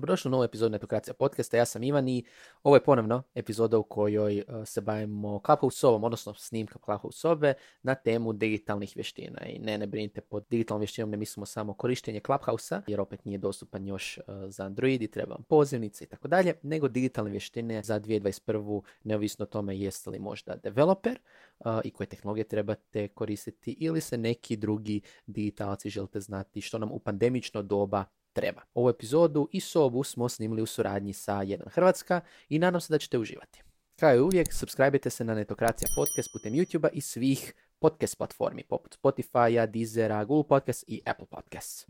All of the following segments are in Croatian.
Dobrodošli u novu epizodu Netokracija podcasta, ja sam Ivan i ovo je ponovno epizoda u kojoj e, se bavimo Clubhouse sobom, odnosno snimka Clubhouse sobe na temu digitalnih vještina. I ne, ne brinite, pod digitalnom vještinom ne mislimo samo korištenje Clubhouse-a, jer opet nije dostupan još e, za Android i treba vam pozivnice i tako dalje, nego digitalne vještine za 2021. neovisno o tome jeste li možda developer e, i koje tehnologije trebate koristiti ili se neki drugi digitalci želite znati što nam u pandemično doba treba. Ovu epizodu i sobu smo snimili u suradnji sa Jedan Hrvatska i nadam se da ćete uživati. Kao i uvijek, subscribe se na Netokracija podcast putem YouTube-a i svih podcast platformi poput Spotify-a, Deezera, Google Podcast i Apple Podcasts.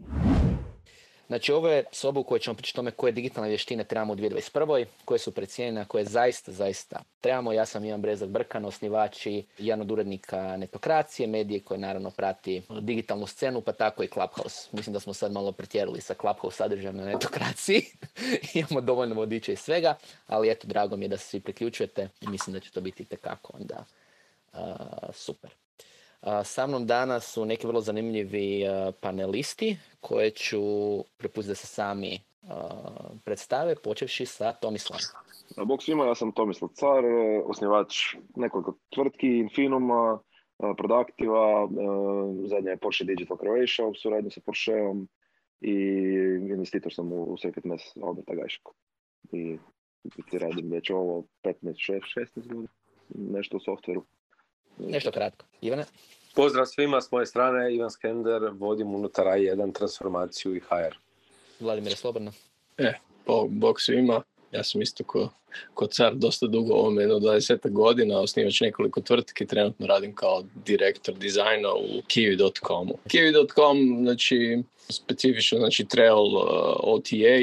Znači ovo je soba u kojoj ćemo pričati o tome koje digitalne vještine trebamo u 2021. koje su precijenjene, koje zaista, zaista trebamo. Ja sam Ivan Brezak Brkan, osnivač i jedan od urednika Netokracije, medije koje naravno prati digitalnu scenu, pa tako i Clubhouse. Mislim da smo sad malo pretjerali sa Clubhouse sadržajem na Netokraciji. Imamo dovoljno vodiča i svega, ali eto, drago mi je da se svi priključujete i mislim da će to biti tekako onda super. Sa mnom danas su neki vrlo zanimljivi panelisti koje ću prepustiti da se sami predstave, počevši sa Tomislavom. Bog svima, ja sam Tomislav Car, osnivač nekoliko tvrtki, Infinuma, Productiva, zadnja je Porsche Digital Croatia u suradnji sa Porscheom i investitor sam u Circuit Mess Alberta Gajško. I radim već ovo 15, 6, 16 godina, nešto u softveru. Nešto kratko. Ivane? Pozdrav svima s moje strane, Ivan Skender, vodim unutar A1 transformaciju i HR. Vladimir Slobodno. E, bog, bog svima. Ja sam isto ko, ko car dosta dugo ovome, jedno 20 godina, osnivač nekoliko tvrtki, trenutno radim kao direktor dizajna u kiwi.comu. Kiwi.com, znači, specifično, znači trail uh, OTA,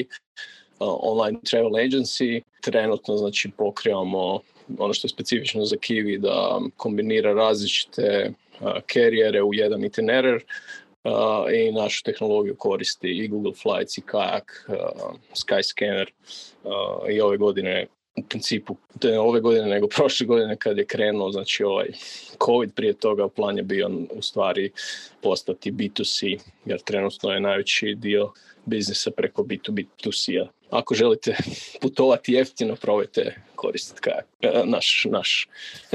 uh, online travel agency, trenutno, znači, pokrivamo ono što je specifično za Kiwi da kombinira različite kerijere u jedan itinerar i našu tehnologiju koristi i Google Flights i Kayak, Skyscanner i ove godine u principu, ne ove godine nego prošle godine kad je krenuo, znači ovaj COVID prije toga plan je bio u stvari postati B2C, jer trenutno je najveći dio biznisa preko B2B2C-a ako želite putovati jeftino, probajte koristiti kajak. E, naš, naš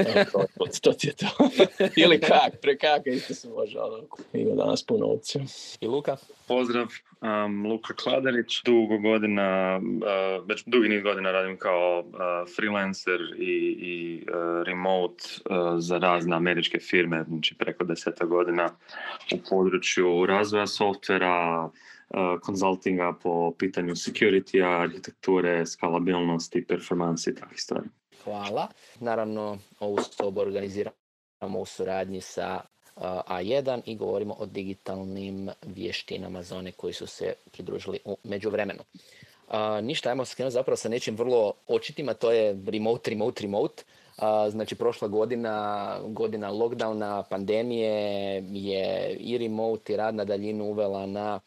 to ti je to. Ili kajak, pre kajaka isto se može, ali ima danas puno opcija. I Luka? Pozdrav, um, Luka Kladarić. Dugo godina, uh, već dugi niz godina radim kao uh, freelancer i, i uh, remote za razne američke firme, znači preko deseta godina u području razvoja softvera, konzultinga po pitanju security arhitekture, skalabilnosti, performansi i takvih stvari. Hvala. Naravno, ovu sobu organiziramo u suradnji sa A1 i govorimo o digitalnim vještinama za one koji su se pridružili u međuvremenu. Uh, ništa, ajmo skrenuti zapravo sa nečim vrlo očitim, a to je remote, remote, remote. znači, prošla godina, godina lockdowna, pandemije je i remote i rad na daljinu uvela na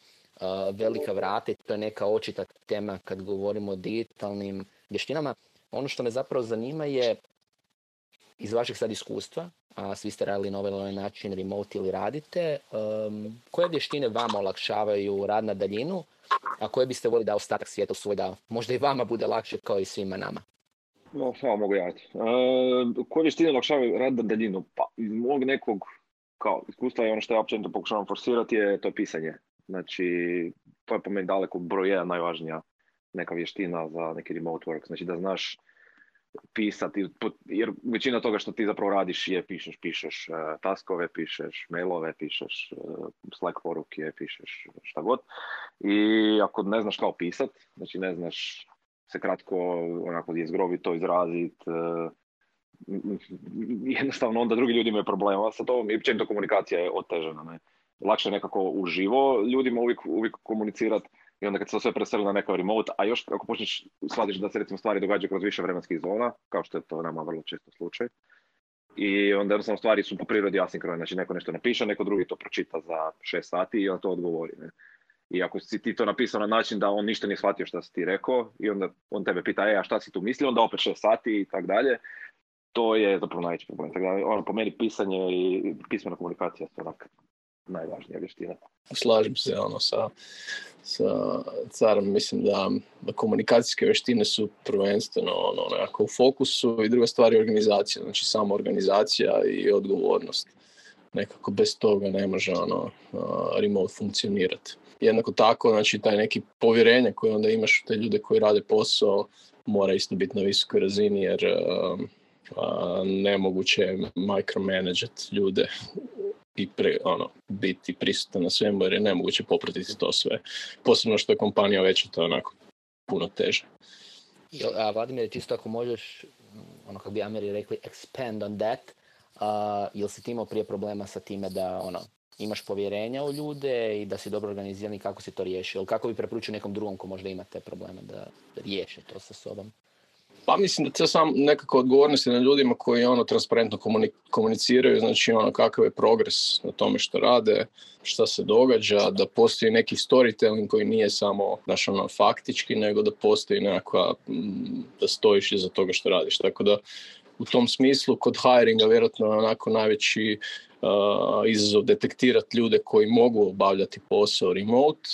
velika vrata i to je neka očita tema kad govorimo o digitalnim vještinama. Ono što me zapravo zanima je iz vašeg sad iskustva, a svi ste radili na ovaj način remote ili radite, um, koje vještine vama olakšavaju rad na daljinu, a koje biste volili da ostatak svijeta svoj da možda i vama bude lakše kao i svima nama? No, samo mogu ja. Uh, koje vještine olakšavaju rad na daljinu? Pa iz mog nekog kao iskustva i ono što ja općenito pokušavam forsirati je to pisanje. Znači, to je po meni daleko broj jedan najvažnija neka vještina za neki remote work. Znači da znaš pisati, jer većina toga što ti zapravo radiš je pišeš, pišeš uh, taskove, pišeš mailove, pišeš uh, Slack poruke, pišeš šta god. I ako ne znaš kao pisat, znači ne znaš se kratko onako to izrazit, uh, jednostavno onda drugi ljudi imaju problema sa tom i općenito komunikacija je otežana. Ne? Lakše nekako uživo ljudima uvijek, uvijek komunicirati i onda kad se sve preseli na nekav remote, a još ako počneš shvatiš da se recimo stvari događaju kroz više vremenskih zona, kao što je to nama vrlo često slučaj, i onda jednostavno stvari su po prirodi asinkrone, znači neko nešto napiše, neko drugi to pročita za šest sati i on to odgovori. Ne? I ako si ti to napisao na način da on ništa nije shvatio što si ti rekao i onda on tebe pita, e, a šta si tu mislio, onda opet šest sati i tako dalje, to je zapravo najveći problem. Tako da, ono, po meni pisanje i pismena komunikacija su onak najvažnija vještina. Slažem se ono sa, sa carom, mislim da, da komunikacijske vještine su prvenstveno ono, nekako u fokusu i druga stvar je organizacija, znači sama organizacija i odgovornost. Nekako bez toga ne može ono, remote funkcionirati. Jednako tako, znači taj neki povjerenje koje onda imaš u te ljude koji rade posao mora isto biti na visokoj razini jer uh, uh, nemoguće je micromanageti ljude i pre, ono, biti prisutan na svemu jer je nemoguće popratiti to sve. Posebno što je kompanija veća, to onako puno teže. A Vladimir, čisto ako možeš, ono kako bi Ameri rekli, expand on that, a, jel si ti imao prije problema sa time da ono, imaš povjerenja u ljude i da si dobro organiziran i kako si to riješio? Ili kako bi preporučio nekom drugom ko možda ima te probleme da, da riješi to sa sobom? Pa mislim da to sam nekako odgovornost na ljudima koji ono transparentno komuni- komuniciraju, znači ono kakav je progres na tome što rade, šta se događa, da postoji neki storytelling koji nije samo znaš, ono, faktički, nego da postoji nekakva, mm, da stojiš iza toga što radiš. Tako da u tom smislu kod hiringa vjerojatno je onako najveći uh, izazov detektirati ljude koji mogu obavljati posao remote,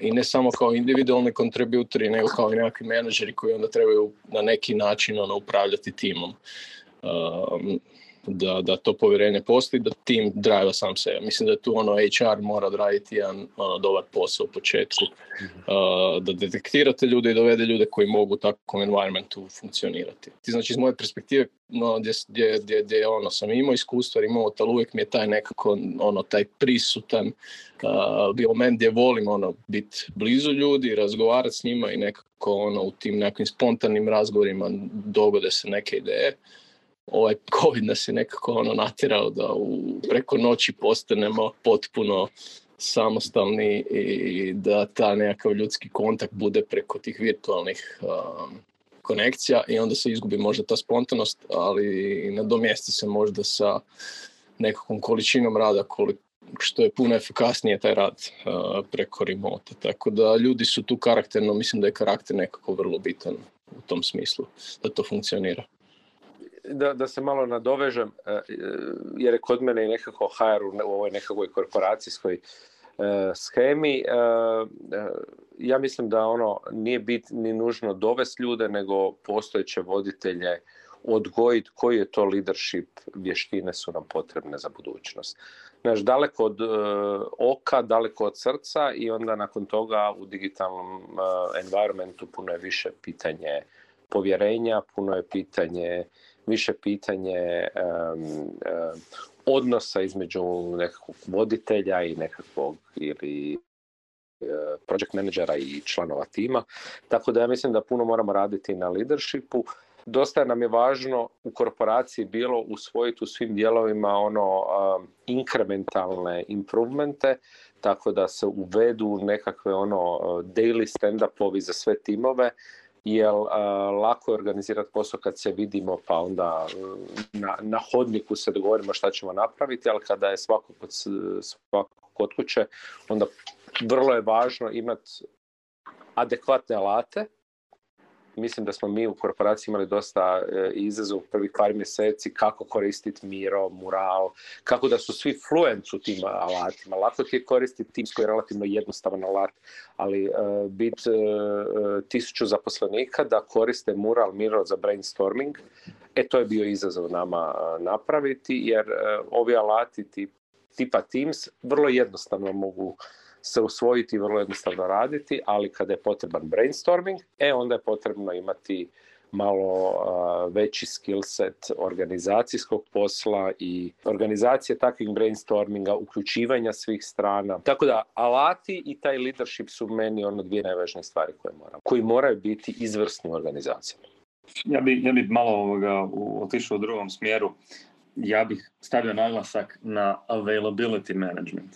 i ne samo kao individualni kontributori, nego kao i nekakvi menadžeri koji onda trebaju na neki način ono, upravljati timom. Da, da to povjerenje postoji, da tim drive sam sebe. Mislim da tu ono HR mora odraditi jedan ono, dobar posao u početku, uh, da detektirate ljude i dovede ljude koji mogu u takvom environmentu funkcionirati. Ti znači iz moje perspektive no, gdje, gdje, gdje, gdje ono, sam imao iskustva remote, ali uvijek mi je taj nekako ono, taj prisutan uh, moment gdje volim ono, biti blizu ljudi, razgovarati s njima i nekako ono, u tim nekim spontanim razgovorima dogode se neke ideje ovaj COVID nas je nekako ono natjerao da u, preko noći postanemo potpuno samostalni i da ta nekakav ljudski kontakt bude preko tih virtualnih um, konekcija i onda se izgubi možda ta spontanost, ali nadomjesti se možda sa nekakvom količinom rada koliko što je puno efikasnije taj rad uh, preko remota. Tako da ljudi su tu karakterno, mislim da je karakter nekako vrlo bitan u tom smislu, da to funkcionira da, da se malo nadovežem, e, jer je kod mene i nekako HR u ovoj nekakvoj korporacijskoj e, schemi. E, ja mislim da ono nije bit ni nužno dovesti ljude, nego postojeće voditelje odgojiti koji je to leadership, vještine su nam potrebne za budućnost. Znaš, daleko od oka, daleko od srca i onda nakon toga u digitalnom environmentu puno je više pitanje povjerenja, puno je pitanje više pitanje odnosa između nekakvog voditelja i nekakvog ili e, project menadžera i članova tima. Tako da ja mislim da puno moramo raditi na leadershipu. Dosta nam je važno u korporaciji bilo usvojiti u svim dijelovima ono um, inkrementalne improvemente, tako da se uvedu nekakve ono daily stand-upovi za sve timove jer lako je organizirati posao kad se vidimo pa onda na, na hodniku se dogovorimo šta ćemo napraviti, ali kada je svako kod, svako kod kuće, onda vrlo je važno imati adekvatne alate mislim da smo mi u korporaciji imali dosta e, izazov prvih par mjeseci kako koristiti Miro, Mural, kako da su svi fluent u tim alatima. Lako ti je koristiti Teams koji je relativno jednostavan alat, ali e, bit e, tisuću zaposlenika da koriste Mural, Miro za brainstorming, e to je bio izazov nama napraviti jer ovi alati tip, tipa Teams vrlo jednostavno mogu se usvojiti i vrlo jednostavno raditi, ali kada je potreban brainstorming, e onda je potrebno imati malo uh, veći skill set organizacijskog posla i organizacije takvih brainstorminga, uključivanja svih strana. Tako da alati i taj leadership su meni ono dvije najvažnije stvari koje moram, koji moraju biti izvrsni u organizacijama. Ja bi, ja bi malo ovoga, otišao u drugom smjeru. Ja bih stavio naglasak na availability management.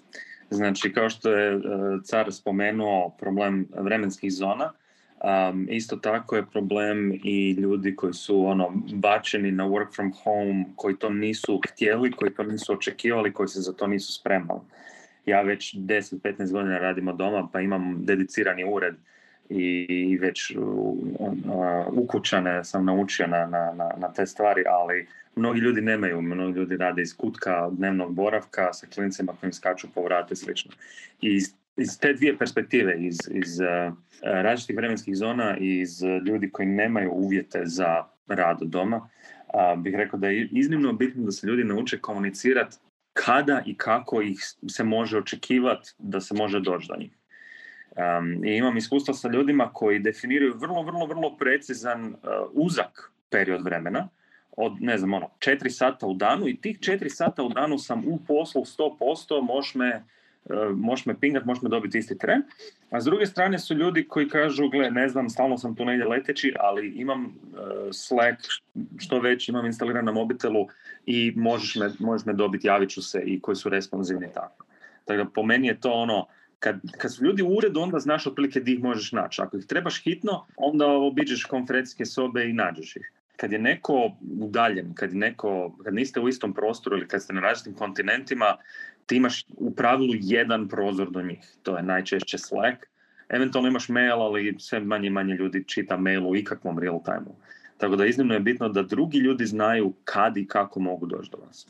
Znači, kao što je e, car spomenuo problem vremenskih zona, um, isto tako je problem i ljudi koji su ono bačeni na work from home, koji to nisu htjeli, koji to nisu očekivali, koji se za to nisu spremali. Ja već 10-15 godina radim od doma, pa imam dedicirani ured i, već ukućane sam naučio na, na, na, te stvari, ali mnogi ljudi nemaju, mnogi ljudi rade iz kutka dnevnog boravka sa klincima kojim skaču po vratu i slično. I iz, iz te dvije perspektive, iz, iz različitih vremenskih zona i iz ljudi koji nemaju uvjete za rad od doma, bih rekao da je iznimno bitno da se ljudi nauče komunicirati kada i kako ih se može očekivati da se može doći do njih. I imam iskustva sa ljudima koji definiraju vrlo, vrlo, vrlo precizan uh, uzak period vremena od, ne znam, ono, četiri sata u danu i tih četiri sata u danu sam u poslu 100%, možeš me, uh, možeš me pingat, možeš me dobiti isti tren. A s druge strane su ljudi koji kažu, gle, ne znam, stalno sam tu negdje leteći, ali imam uh, Slack što već, imam instaliran na mobitelu i možeš me, možeš me dobiti, javit ću se i koji su responsivni tako. Tako da po meni je to ono, kad, kad su ljudi u uredu, onda znaš otprilike di ih možeš naći. Ako ih trebaš hitno, onda obiđeš konferencijske sobe i nađeš ih. Kad je neko udaljen, kad, je neko, kad niste u istom prostoru ili kad ste na različitim kontinentima, ti imaš u pravilu jedan prozor do njih. To je najčešće Slack. Eventualno imaš mail, ali sve manje i manje ljudi čita mail u ikakvom real time Tako da iznimno je bitno da drugi ljudi znaju kad i kako mogu doći do vas.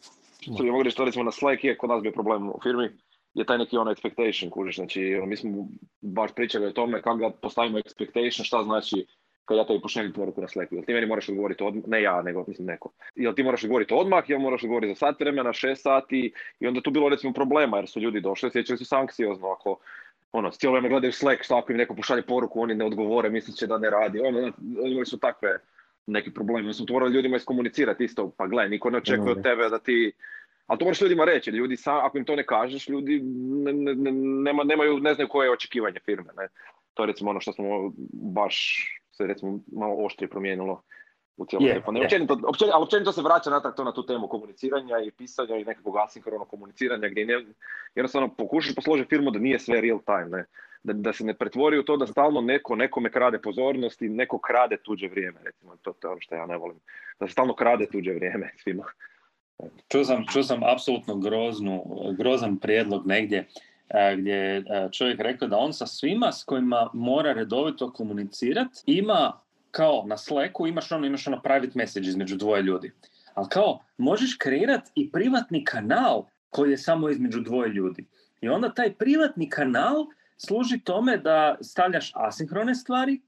To je mogu reći, recimo na Slack je kod nas bio problem u firmi, je taj neki ono expectation, kužiš, znači ono, mi smo baš pričali o tome kako da postavimo expectation, šta znači kad ja tebi pošaljem poruku na Slacku, jel ti meni moraš odgovoriti odmah, ne ja, nego mislim neko. Jel ti moraš odgovoriti odmah, jel moraš odgovoriti za sat vremena, šest sati i onda tu bilo recimo problema jer su ljudi došli, sjećali su anksiozno ako ono, cijelo vrijeme gledaju Slack, što ako im neko pošalje poruku, oni ne odgovore, mislit će da ne radi, ono, imali su takve neki problemi, mi smo to morali ljudima iskomunicirati isto, pa gle, niko ne očekuje od tebe da ti ali to moraš ljudima reći, ljudi sam, ako im to ne kažeš, ljudi ne, ne, nema, nemaju, ne znaju koje je očekivanje firme. Ne? To je recimo ono što smo baš se recimo malo oštrije promijenilo u cijelom yeah, yeah. Općenito, općenito, ali općenito se vraća natrag to na tu temu komuniciranja i pisanja i nekakvog asinkronog komuniciranja gdje ne, jednostavno pokušaš posložiti firmu da nije sve real time. Ne? Da, da se ne pretvori u to da stalno neko nekome krade pozornost i neko krade tuđe vrijeme. Recimo, to, to je ono što ja ne volim. Da se stalno krade tuđe vrijeme svima. Čuo sam, čuo sam apsolutno groznu, grozan prijedlog negdje gdje je e, čovjek rekao da on sa svima s kojima mora redovito komunicirati ima kao na Slacku imaš ono, imaš ono private message između dvoje ljudi. Ali kao, možeš kreirati i privatni kanal koji je samo između dvoje ljudi. I onda taj privatni kanal služi tome da stavljaš asinhrone stvari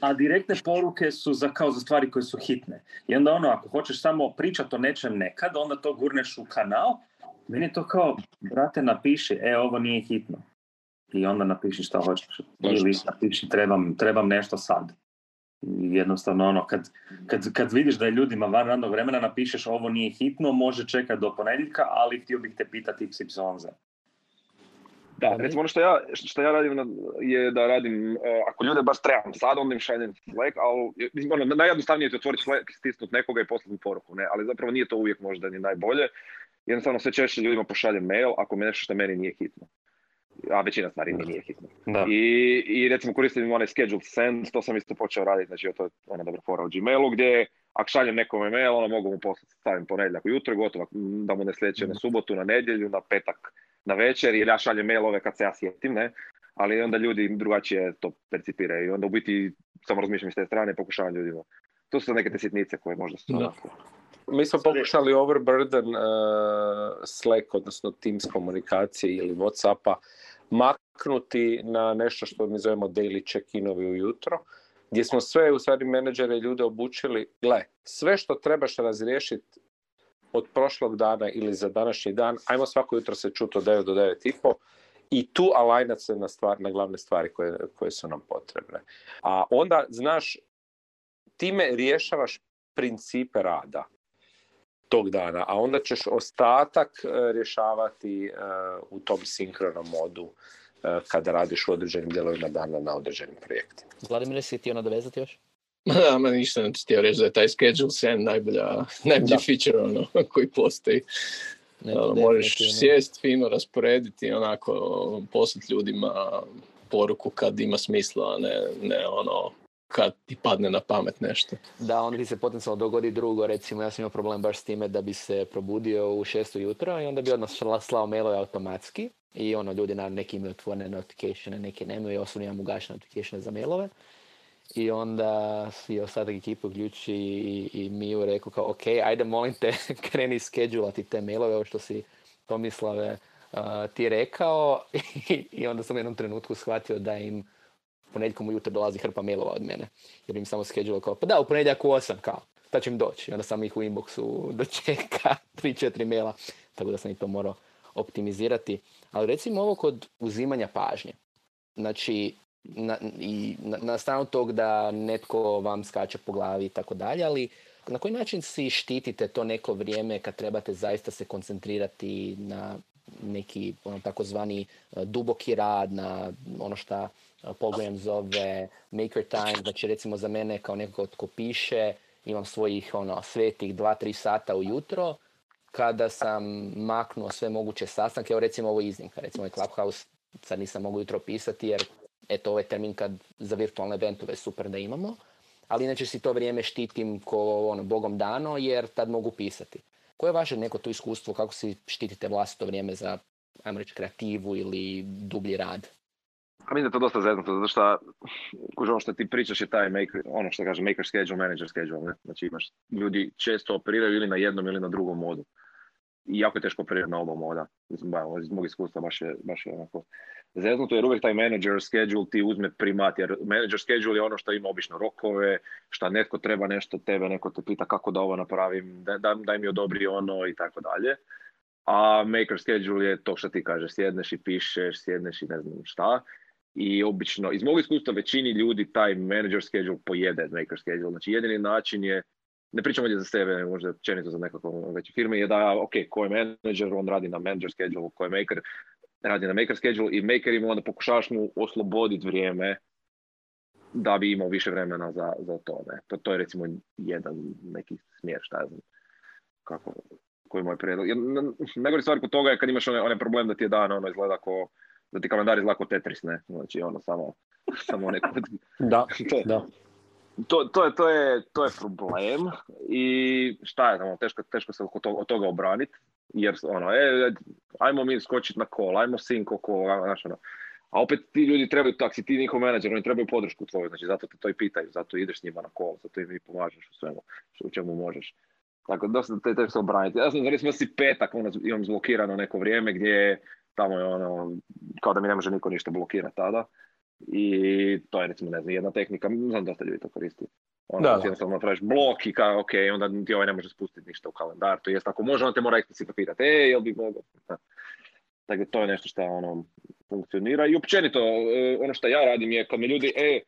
a direktne poruke su za, kao za stvari koje su hitne. I onda ono, ako hoćeš samo pričati o nečem nekad, onda to gurneš u kanal, meni je to kao, brate, napiši, e, ovo nije hitno. I onda napiši šta hoćeš. Ili napiši, trebam, trebam nešto sad. I jednostavno ono, kad, kad, kad vidiš da je ljudima van radnog vremena napišeš ovo nije hitno, može čekati do ponedjeljka, ali htio bih te pitati XYZ. Da, recimo ono što ja, što ja radim je da radim, uh, ako ljude baš trebam sad, onda im šaljem Slack, ali ono, najjednostavnije je otvoriti Slack, stisnuti nekoga i poslati poruku, ne, ali zapravo nije to uvijek možda ni najbolje. Jednostavno sve češće ljudima pošaljem mail ako mi nešto što meni nije hitno. A većina stvari mi nije hitno. Da. I, I recimo koristim onaj scheduled send, to sam isto počeo raditi, znači to je ona dobra fora u Gmailu gdje ako šaljem nekome mail, onda mogu mu poslati, stavim ponedjeljak ujutro, gotovo, da mu ne sljedeće na subotu, na nedjelju, na petak na večer jer ja šaljem mailove kad se ja sjetim, ne? ali onda ljudi drugačije to percipiraju i onda u biti samo razmišljam s te strane i pokušavam ljudima. To su neke te sitnice koje možda su onako. Mi smo pokušali overburden uh, Slack, odnosno Teams komunikacije ili Whatsappa, maknuti na nešto što mi zovemo daily check-inovi ujutro, gdje smo sve, u stvari, menadžere i ljude obučili, gle, sve što trebaš razriješiti od prošlog dana ili za današnji dan, ajmo svako jutro se čuti od 9 do 9 i po i tu alajnat se na, stvar, na glavne stvari koje, koje su nam potrebne. A onda, znaš, time rješavaš principe rada tog dana, a onda ćeš ostatak e, rješavati e, u tom sinkronom modu uh, kada radiš u određenim dijelovima dana na određenim projektima. Vladimir, si ti ono dovezati još? Da, ma ništa ne htio reći da je taj schedule send najbolja, najbolji feature ono, koji postoji. Ne, možeš sjest, fino rasporediti, onako poslati ljudima poruku kad ima smisla, a ne, ne ono kad ti padne na pamet nešto. Da, onda ti se potencijalno dogodi drugo, recimo ja sam imao problem baš s time da bi se probudio u šesto jutro i onda bi odmah slao mailove automatski i ono, ljudi na neki imaju otvorene notificatione, neki nemaju, ja osobno imam ugašene notificatione za mailove. I onda si ostatak ekipe uključi i, i Miju rekao kao, ok, ajde molim te, kreni skedulati te mailove, ovo što si Tomislave uh, ti rekao. I onda sam u jednom trenutku shvatio da im ponedjeljkom ujutro dolazi hrpa mailova od mene. Jer im samo schedule kao, pa da, u ponedjeljak u 8, kao, da će im doći. I onda sam ih u inboxu dočeka 3-4 maila, tako da sam i to morao optimizirati. Ali recimo ovo kod uzimanja pažnje. Znači, na, i na, na stranu tog da netko vam skače po glavi i tako dalje, ali na koji način si štitite to neko vrijeme kad trebate zaista se koncentrirati na neki ono, takozvani uh, duboki rad, na ono šta Graham zove maker time, znači recimo za mene kao neko tko piše, imam svojih ono, svetih 2-3 sata ujutro, kada sam maknuo sve moguće sastanke, evo recimo ovo iznimka, recimo ovaj Clubhouse sad nisam mogu jutro pisati jer eto ovaj termin kad za virtualne eventove super da imamo, ali inače si to vrijeme štitim ko ono, bogom dano jer tad mogu pisati. Koje je vaše neko to iskustvo, kako si štitite vlastito vrijeme za, ajmo reći, kreativu ili dublji rad? A mislim da je to dosta zeznuto, zato što kuže ono što ti pričaš je taj maker, ono što kaže maker schedule, manager schedule, ne? Znači imaš, ljudi često operiraju ili na jednom ili na drugom modu. I jako je teško operirati na oba moda. Mislim, ba, iz mog iskustva baš je, baš je onako zeznuto, jer uvijek taj manager schedule ti uzme primat, jer manager schedule je ono što ima obično rokove, šta netko treba nešto tebe, neko te pita kako da ovo napravim, da, da, daj mi odobri ono i tako dalje. A maker schedule je to što ti kažeš, sjedneš i pišeš, sjedneš i ne znam šta. I obično, iz mog iskustva, većini ljudi taj manager schedule pojede maker schedule. Znači jedini način je, ne pričamo ovdje za sebe, možda općenito za nekako veće firme, je da, ok, ko je manager, on radi na manager schedule, ko je maker, radi na maker schedule i maker ima onda pokušavaš mu osloboditi vrijeme da bi imao više vremena za, za to. Ne? to. To je recimo jedan neki smjer, šta ja znam, kako, koji je moj prijedlog. Najgori stvar kod toga je kad imaš onaj, onaj problem da ti je dan ono izgleda kao da ti kalendar izgleda kao Tetris, ne? Znači ono samo, samo neko... Da, to, da. To, to, je, to, je, to je problem i šta je tamo, teško, teško se od toga, obraniti, jer ono, e, ajmo mi skočiti na kol, ajmo sinko kol, znaš ono. A opet ti ljudi trebaju, tak si ti njihov menadžer, oni trebaju podršku tvoju, znači zato te to i pitaju, zato ideš s njima na kol, zato im i pomažeš u svemu, što u čemu možeš. Tako da dosta te teško obraniti. Ja sam recimo si petak, ono, imam zblokirano neko vrijeme gdje tamo je ono, kao da mi ne može niko ništa blokirati tada. I to je recimo, ne znam, jedna tehnika, znam dosta ljudi to koristi. Ono, Da, da, jednostavno blok i kao, ok, onda ti ovaj ne može spustiti ništa u kalendar. To jest, ako može, on te mora eksplicitno pitati, e, jel bi mogao? Da. Dakle, to je nešto što ono, funkcionira. I općenito, e, ono što ja radim je kad mi ljudi, e,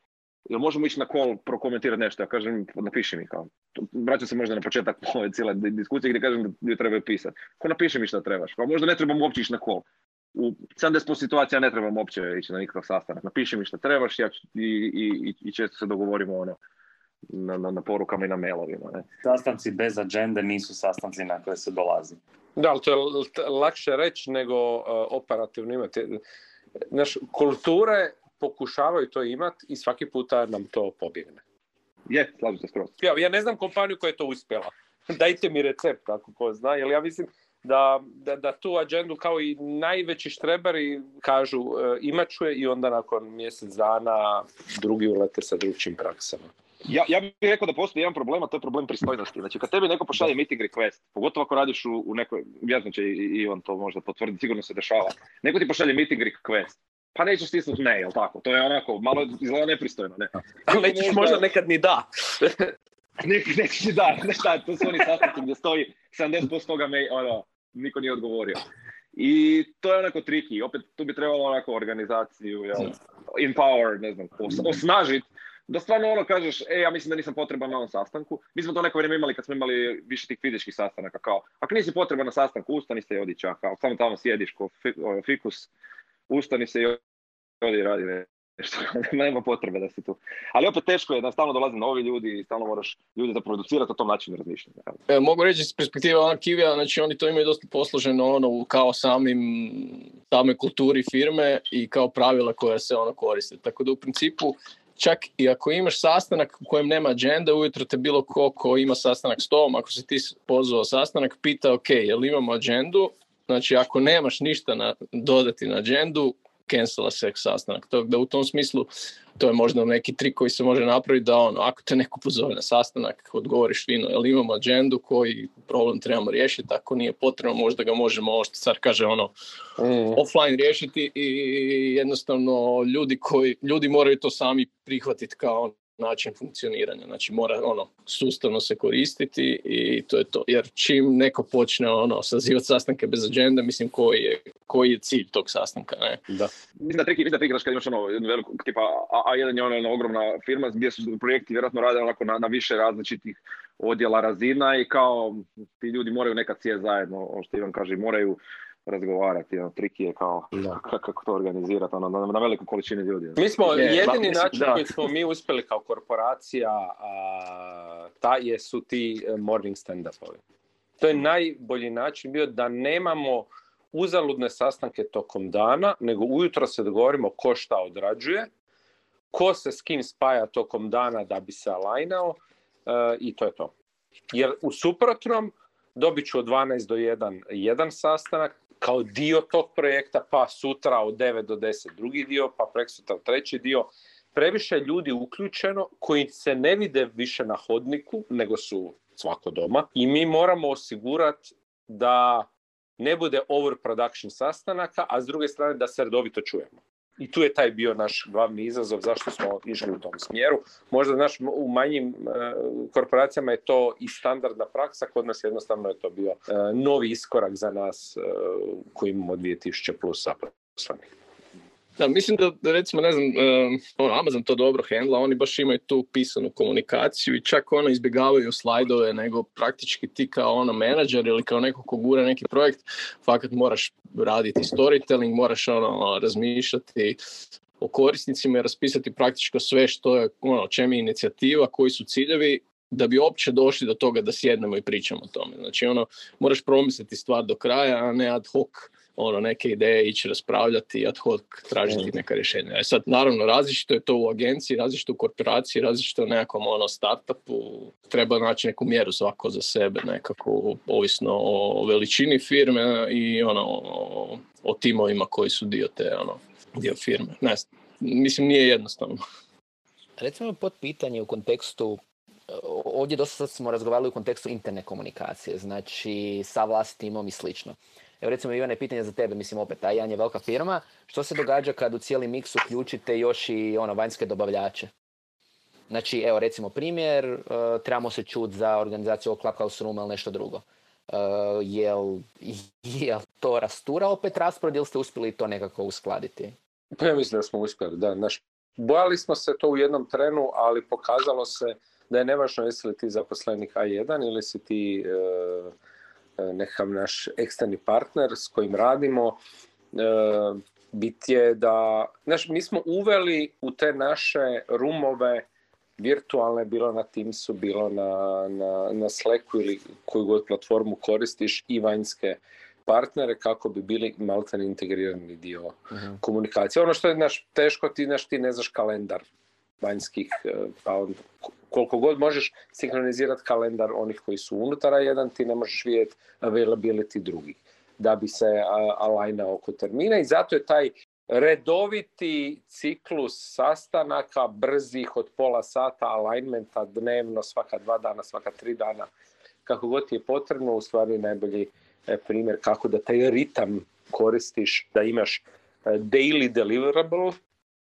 jel možemo ići na call prokomentirati nešto? Ja kažem, napiši mi kao. Vraćam se možda na početak ove cijele diskusije gdje kažem da ljudi trebaju pisati. Ko napiši mi šta trebaš? Pa možda ne trebamo uopće ići na call. U 70% situacija ne trebamo uopće ići na nikakav sastanak. Napiši mi šta trebaš ja ću, i, i, i- i često se dogovorimo ono, na, na, na porukama i na mailovima. Ne? Sastanci bez agende nisu sastanci na koje se dolazi. Da, ali to je lakše reći nego uh, operativno imati. Znaš, kulture pokušavaju to imati i svaki puta nam to pobjegne. Je, slažem se skroz. Ja, ja ne znam kompaniju koja je to uspjela. Dajte mi recept ako ko zna, jer ja mislim da, da, da tu agendu kao i najveći štreberi kažu e, imat ću je i onda nakon mjesec dana drugi ulete sa drugčim praksama. Ja, ja bih rekao da postoji jedan problem, a to je problem pristojnosti. Znači, kad tebi neko pošalje meeting request, pogotovo ako radiš u, u nekoj, vjerojatno će i i Ivan to možda potvrditi, sigurno se dešava. Neko ti pošalje meeting request, pa nećeš stisnuti ne, jel tako? To je onako, malo izgleda nepristojno, ne? Ali nećeš Možda- možda nekad ni da. Nek, nećeš ti da, ne šta, to su oni sastanci gdje stoji 70% toga me, ono, niko nije odgovorio. I to je onako triki, opet tu bi trebalo onako organizaciju, jel, empower, ne znam, os, osnažit, da stvarno ono kažeš, e, ja mislim da nisam potreban na ovom sastanku. Mi smo to neko vrijeme imali kad smo imali više tih fizičkih sastanaka, kao, ako nisi potreban na sastanku, ustani se i odi čak, kao, samo tamo sjediš ko fi- o, fikus, ustani se i odi radi nešto, nema potrebe da si tu. Ali opet teško je da stalno dolaze novi ljudi i stalno moraš ljude da producirati o tom načinu razmišljanja. E, mogu reći iz perspektive ono Kivija, znači oni to imaju dosta posloženo ono kao samim samoj kulturi firme i kao pravila koja se ono koriste. Tako da u principu čak i ako imaš sastanak u kojem nema agenda, ujutro te bilo ko ko ima sastanak s tobom, ako si ti pozvao sastanak, pita ok, jel imamo agendu, Znači, ako nemaš ništa na, dodati na agendu, cancela se sastanak. To, da u tom smislu to je možda neki trik koji se može napraviti da ono, ako te neko pozove na sastanak, odgovoriš fino, jel imamo agendu koji problem trebamo riješiti, ako nije potrebno možda ga možemo, ovo što sad kaže, ono, mm. offline riješiti i jednostavno ljudi koji, ljudi moraju to sami prihvatiti kao način funkcioniranja. Znači mora ono sustavno se koristiti i to je to. Jer čim neko počne ono sazivati sastanke bez agenda, mislim koji je, koji je cilj tog sastanka. Ne? Da. Mislim da triki, mislim da kad imaš ono veliku, tipa A1 je ona ogromna firma gdje su projekti vjerojatno rade onako na, na više različitih odjela razina i kao ti ljudi moraju nekad sjeti zajedno, ono što Ivan kaže, moraju razgovarati, ono, triki je kao kako to organizirati ono, na, na veliku količini ljudi. Mi smo jedini način koji smo mi uspjeli kao korporacija, a, ta je su ti e, morning stand-upovi. To je najbolji način bio da nemamo uzaludne sastanke tokom dana, nego ujutro se dogovorimo ko šta odrađuje, ko se s kim spaja tokom dana da bi se alajnao uh, i to je to. Jer u suprotnom dobit ću od 12 do 1 jedan sastanak, kao dio tog projekta, pa sutra od 9 do 10 drugi dio, pa preksutra treći dio. Previše ljudi uključeno koji se ne vide više na hodniku, nego su svako doma. I mi moramo osigurati da ne bude overproduction sastanaka, a s druge strane da se redovito čujemo. I tu je taj bio naš glavni izazov zašto smo išli u tom smjeru. Možda naš, u manjim e, korporacijama je to i standardna praksa, kod nas jednostavno je to bio e, novi iskorak za nas e, koji imamo 2000 plus zaposlenih. Da, mislim da, recimo, ne znam, ono, Amazon to dobro hendla, oni baš imaju tu pisanu komunikaciju i čak ono izbjegavaju slajdove, nego praktički ti kao ono menadžer ili kao neko ko gura neki projekt, fakat moraš raditi storytelling, moraš ono razmišljati o korisnicima i raspisati praktički sve što je, ono, čem je inicijativa, koji su ciljevi, da bi uopće došli do toga da sjednemo i pričamo o tome. Znači, ono, moraš promisliti stvar do kraja, a ne ad hoc ono, neke ideje ići raspravljati ad hoc tražiti neka rješenja. E sad, naravno, različito je to u agenciji, različito u korporaciji, različito u nekom ono, startupu. Treba naći neku mjeru svako za sebe, nekako, ovisno o veličini firme i ono, o, o timovima koji su dio te ono, dio firme. Ne, mislim, nije jednostavno. Recimo pod pitanje u kontekstu ovdje dosta smo razgovarali u kontekstu interne komunikacije, znači sa vlastimom i slično. Evo recimo Ivane, pitanje za tebe, mislim opet, taj je velika firma. Što se događa kad u cijeli miks uključite još i ono vanjske dobavljače? Znači, evo recimo primjer, uh, trebamo se čuti za organizaciju Clubhouse Room ili nešto drugo. Uh, jel, jel to rastura opet raspored ili ste uspjeli to nekako uskladiti? Pa ja mislim da smo uspjeli, da. Naš, bojali smo se to u jednom trenu, ali pokazalo se da je nevažno jesi li ti zaposlenik A1 ili si ti uh, nekakav naš eksterni partner s kojim radimo, e, bit je da, znaš, mi smo uveli u te naše rumove virtualne, bilo na Teamsu, bilo na, na, na Slacku ili koju god platformu koristiš i vanjske partnere kako bi bili malten integrirani dio uh komunikacije. Ono što je naš, teško, ti, naš, ti ne znaš kalendar vanjskih, pa koliko god možeš sinkronizirati kalendar onih koji su unutar jedan, ti ne možeš vidjeti availability drugih da bi se alajnao oko termina i zato je taj redoviti ciklus sastanaka brzih od pola sata alignmenta dnevno, svaka dva dana, svaka tri dana, kako god ti je potrebno, u stvari najbolji e, primjer kako da taj ritam koristiš, da imaš e, daily deliverable,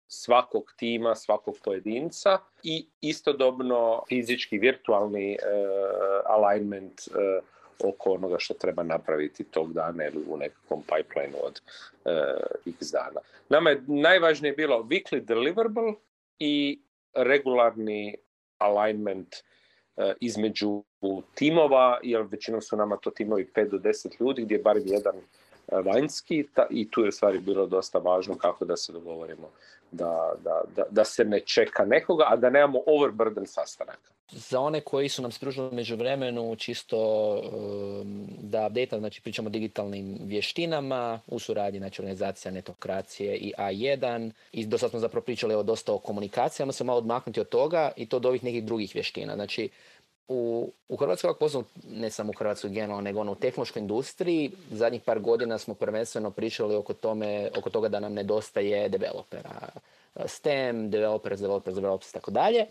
svakog tima, svakog pojedinca i istodobno fizički virtualni uh, alignment uh, oko onoga što treba napraviti tog dana ili u nekakvom pipelineu od uh, x dana. Nama je najvažnije bilo weekly deliverable i regularni alignment između timova, jer većinom su nama to timovi 5 do 10 ljudi, gdje je barem jedan vanjski i tu je stvari bilo dosta važno kako da se dogovorimo da, da, da, da se ne čeka nekoga, a da nemamo overburden sastanaka. Za one koji su nam spružili među vremenu čisto um, da update, znači pričamo o digitalnim vještinama u suradnji znači organizacija netokracije i A1 i do sad smo zapravo pričali o dosta o komunikacijama, se malo odmaknuti od toga i to od ovih nekih drugih vještina. Znači u, u Hrvatskoj, ako ne samo u Hrvatskoj generalno, nego ono, u tehnološkoj industriji, zadnjih par godina smo prvenstveno pričali oko, tome, oko toga da nam nedostaje developera. STEM, developers, developers, developers, tako dalje.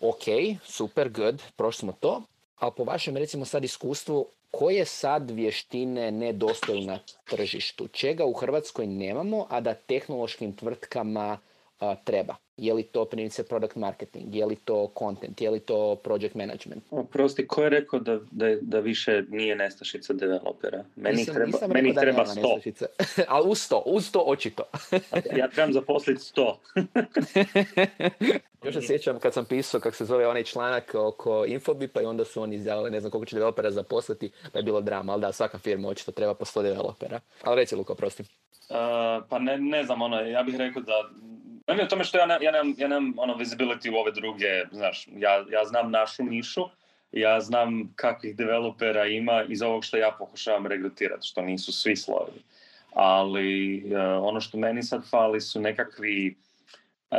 Ok, super, good, prošli smo to. Ali po vašem, recimo sad iskustvu, koje sad vještine nedostaju na tržištu? Čega u Hrvatskoj nemamo, a da tehnološkim tvrtkama treba? Je li to primjerice product marketing, je li to content, je li to project management? Prosti, ko je rekao da, da, da više nije nestašica developera? Meni nisam, treba, nisam meni da treba sto. Ali uz sto, uz to očito. ja trebam zaposliti sto. Još se sjećam kad sam pisao kako se zove onaj članak oko Infobipa i onda su oni izjavili ne znam koliko će developera zaposliti, pa je bilo drama, ali da svaka firma očito treba po sto developera. Ali reci Luka, prosti. Uh, pa ne, ne znam, ono, ja bih rekao da meni je tome što ja, ne, ja, nemam, ja nemam ono visibility u ove druge, znaš, ja, ja znam našu nišu, ja znam kakvih developera ima iz ovog što ja pokušavam regrutirati, što nisu svi slovi. Ali uh, ono što meni sad fali su nekakvi uh,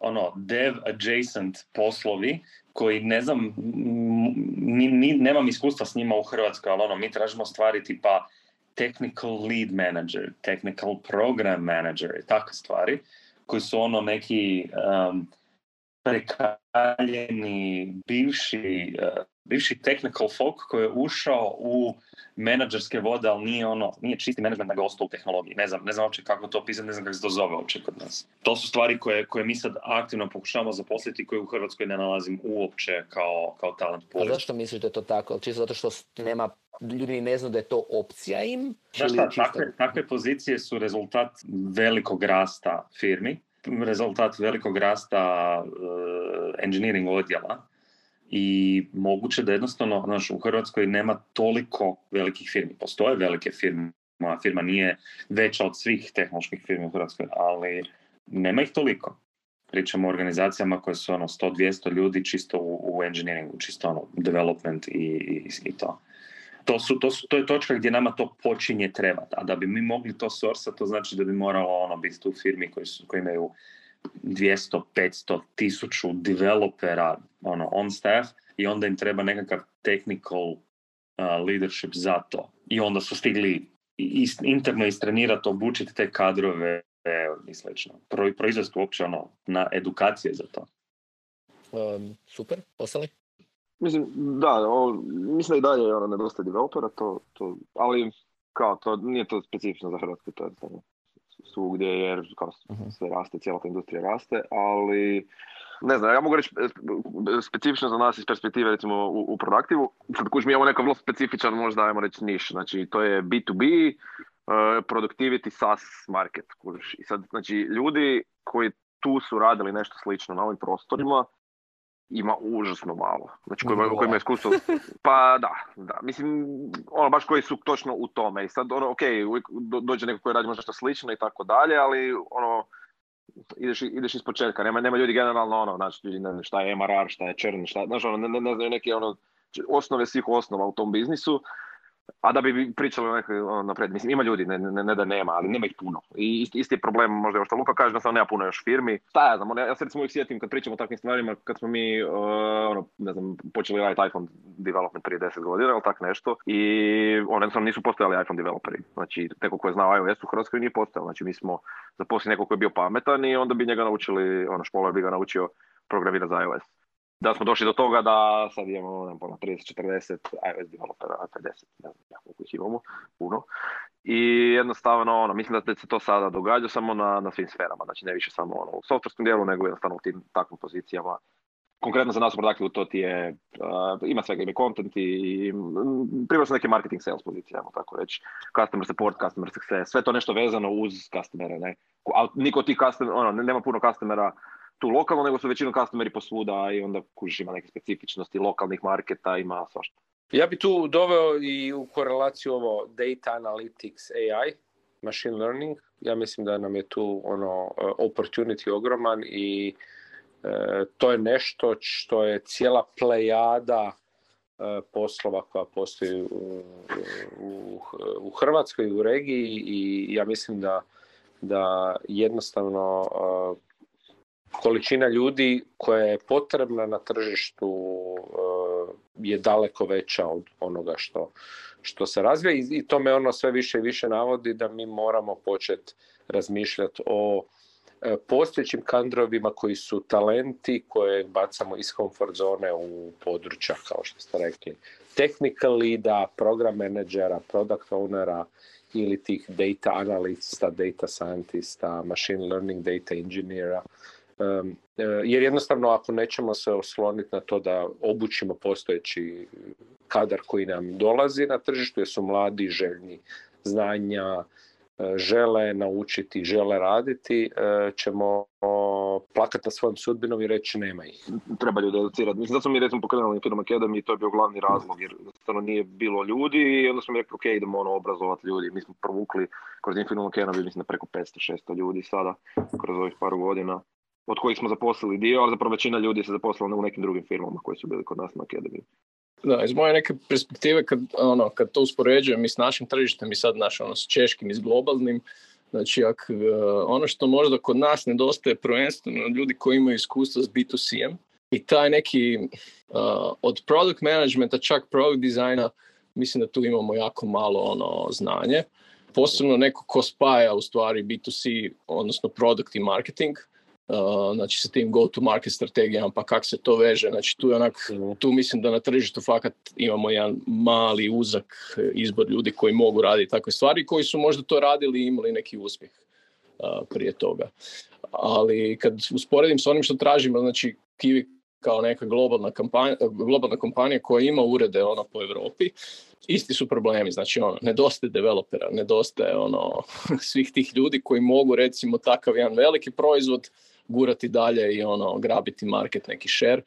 ono dev adjacent poslovi koji ne znam, ni, ni, nemam iskustva s njima u Hrvatskoj, ali ono, mi tražimo stvari tipa technical lead manager, technical program manager i takve stvari koji su ono neki um, prekaljeni bivši, uh, bivši technical folk koji je ušao u menadžerske vode, ali nije ono, nije čisti menadžment nego ostao u tehnologiji. Ne znam, ne znam uopće kako to pisati, ne znam kako se to zove uopće kod nas. To su stvari koje, koje mi sad aktivno pokušavamo zaposliti koje u Hrvatskoj ne nalazim uopće kao, kao talent pool. A zašto misliš da je to tako? Čisto zato što nema, ljudi ne znaju da je to opcija im? Znaš šta, takve, takve pozicije su rezultat velikog rasta firmi, rezultat velikog rasta uh, engineering odjela i moguće da jednostavno znaš, u Hrvatskoj nema toliko velikih firmi. Postoje velike firme, moja firma nije veća od svih tehnoloških firmi u Hrvatskoj, ali nema ih toliko. Pričamo o organizacijama koje su ono 100-200 ljudi čisto u, u engineeringu, čisto ono development i, i, i to. To, su, to, su, to je točka gdje nama to počinje trebati. A da bi mi mogli to sorsati, to znači da bi moralo ono biti tu firmi koji, su, koji imaju 200, 500, 1000 developera ono, on staff i onda im treba nekakav technical uh, leadership za to. I onda su stigli ist, interno istrenirati, obučiti te kadrove i slično. Pro, proizvesti uopće ono, na edukacije za to. Um, super, ostali? Mislim, da, o, mislim da i dalje ono, nedostaje developera, to, to, ali kao to, nije to specifično za Hrvatsku, to je svugdje jer kao uh sve raste, cijela ta industrija raste, ali ne znam, ja mogu reći e, specifično za nas iz perspektive recimo u, u produktivu, sad kuć mi imamo neko vrlo specifičan možda ajmo reći niš, znači to je B2B, uh, e, productivity SaaS market, kužiš. I sad, znači, ljudi koji tu su radili nešto slično na ovim prostorima, ima užasno malo. Znači koji, koji ima iskustvo. Pa da, da. Mislim, ono baš koji su točno u tome. I sad ono, ok, dođe neko koji radi možda što slično i tako dalje, ali ono, ideš, ideš iz početka. Nema, nema ljudi generalno ono, znači ljudi ne znam šta je MRR, šta je čern, šta, znaš ono, ne, ne, ne znaju neke ono, osnove svih osnova u tom biznisu a da bi pričali ono, napred, mislim ima ljudi, ne, ne, ne, da nema, ali nema ih puno. I isti, isti je problem možda još što Luka kaže, da sam nema puno još firmi. Šta ja znam, ono, ja se recimo uvijek sjetim kad pričamo o takvim stvarima, kad smo mi uh, ono, ne znam, počeli raditi iPhone development prije 10 godina ili tak nešto i ono, jednostavno nisu postojali iPhone developeri. Znači, neko ko je znao iOS u Hrvatskoj nije postojao. Znači, mi smo zaposlili nekog koji je bio pametan i onda bi njega naučili, ono, škola bi ga naučio programirati za iOS da smo došli do toga da sad imamo ne, 30-40 iOS developera, 50, ne znam koliko ih imamo, puno. I jednostavno, ono, mislim da se to sada događa samo na, na svim sferama, znači ne više samo ono, u softwarskom dijelu, nego jednostavno u tim takvim pozicijama. Konkretno za nas u Productive to ti je, uh, ima svega, ima content i prvo su neke marketing sales pozicije, tako reći, customer support, customer success, sve to nešto vezano uz customere, ne. Niko ti customer, ono, nema puno customera tu lokalno, nego su većinom customeri posvuda i onda kužiš ima neke specifičnosti lokalnih marketa, ima svašta. Ja bi tu doveo i u korelaciju ovo data analytics AI, machine learning. Ja mislim da nam je tu ono opportunity ogroman i e, to je nešto što je cijela plejada e, poslova koja postoji u, u, u Hrvatskoj u regiji i ja mislim da da jednostavno količina ljudi koja je potrebna na tržištu e, je daleko veća od onoga što, što se razvija i, to me ono sve više i više navodi da mi moramo početi razmišljati o e, postojećim kadrovima koji su talenti koje bacamo iz comfort zone u područja kao što ste rekli technical leada, program menadžera, product ownera ili tih data analista, data scientista, machine learning data engineera. Um, jer jednostavno ako nećemo se osloniti na to da obučimo postojeći kadar koji nam dolazi na tržištu, jer su mladi, željni znanja, E, žele naučiti, žele raditi, e, ćemo plakati na svojom sudbinom i reći nema ih. Treba ljudi educirati. Mislim da mi recimo pokrenuli Film Academy i to je bio glavni razlog jer jednostavno nije bilo ljudi i onda smo rekli ok, idemo ono obrazovati ljudi. Mi smo provukli kroz Film Academy mislim da preko 500-600 ljudi sada kroz ovih par godina od kojih smo zaposlili dio, ali zapravo većina ljudi se zaposlila u nekim drugim firmama koji su bili kod nas na Academy. Da, iz moje neke perspektive, kad, ono, kad to uspoređujem i s našim tržištem i sad naš, ono, s češkim i s globalnim, znači ak, uh, ono što možda kod nas nedostaje prvenstveno ljudi koji imaju iskustvo s B2C-em i taj neki uh, od product managementa čak product dizajna, mislim da tu imamo jako malo ono znanje. Posebno neko ko spaja u stvari B2C, odnosno product i marketing, znači sa tim go to market strategijama pa kako se to veže znači tu je onak tu mislim da na tržištu fakat imamo jedan mali uzak izbor ljudi koji mogu raditi takve stvari koji su možda to radili i imali neki uspjeh uh, prije toga. Ali kad usporedim s onim što tražimo znači Kiwi kao neka globalna, kampanja, globalna kompanija koja ima urede ono po Europi, isti su problemi, znači ono, nedostaje developera, nedostaje ono, svih tih ljudi koji mogu recimo takav jedan veliki proizvod gurati dalje i ono grabiti market neki share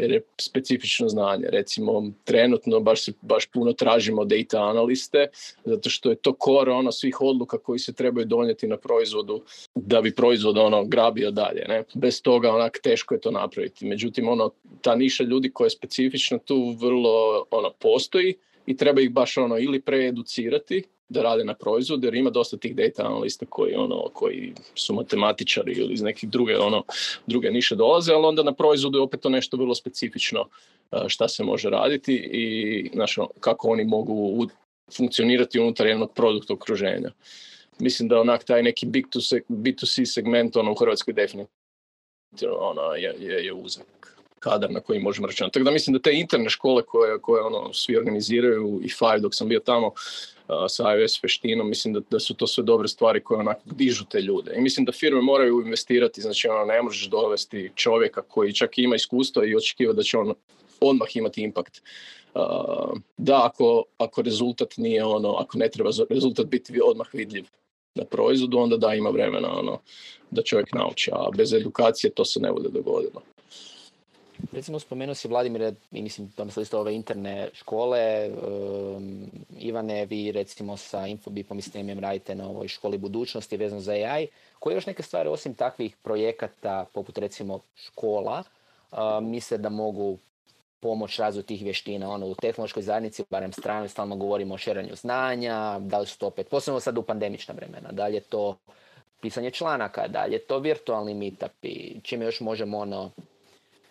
jer je specifično znanje. Recimo, trenutno baš, baš puno tražimo data analiste, zato što je to core ono svih odluka koji se trebaju donijeti na proizvodu da bi proizvod ono grabio dalje. Ne? Bez toga onak teško je to napraviti. Međutim, ono, ta niša ljudi koja je specifična tu vrlo ono, postoji i treba ih baš ono ili preeducirati da rade na proizvodu jer ima dosta tih data analista koji ono koji su matematičari ili iz nekih druge ono druge niše dolaze, ali onda na proizvodu je opet to nešto vrlo specifično šta se može raditi i znaš, ono, kako oni mogu funkcionirati unutar jednog produkta okruženja. Mislim da onak taj neki B2C segment ono u Hrvatskoj definitivno ono, je, je, je uzak kadar na koji možemo računati. Tako da mislim da te interne škole koje, koje ono, svi organiziraju i Five dok sam bio tamo sa iOS veštinom, mislim da, da su to sve dobre stvari koje onako dižu te ljude. I mislim da firme moraju investirati, znači ono, ne možeš dovesti čovjeka koji čak ima iskustvo i očekiva da će on odmah imati impact. Uh, da, ako, ako rezultat nije ono, ako ne treba rezultat biti odmah vidljiv na proizvodu, onda da ima vremena ono, da čovjek nauči, a bez edukacije to se ne bude dogodilo. Recimo spomenuo si Vladimire, i mislim to isto ove interne škole, um, Ivane, vi recimo sa Infobipom i STEM radite na ovoj školi budućnosti vezano za AI. Koje još neke stvari osim takvih projekata poput recimo škola uh, misle da mogu pomoć razvoju tih vještina ono, u tehnološkoj zajednici, barem strani, stalno govorimo o šeranju znanja, da li su to opet, posebno sad u pandemična vremena, da li je to pisanje članaka, da li je to virtualni meetupi, čime još možemo ono,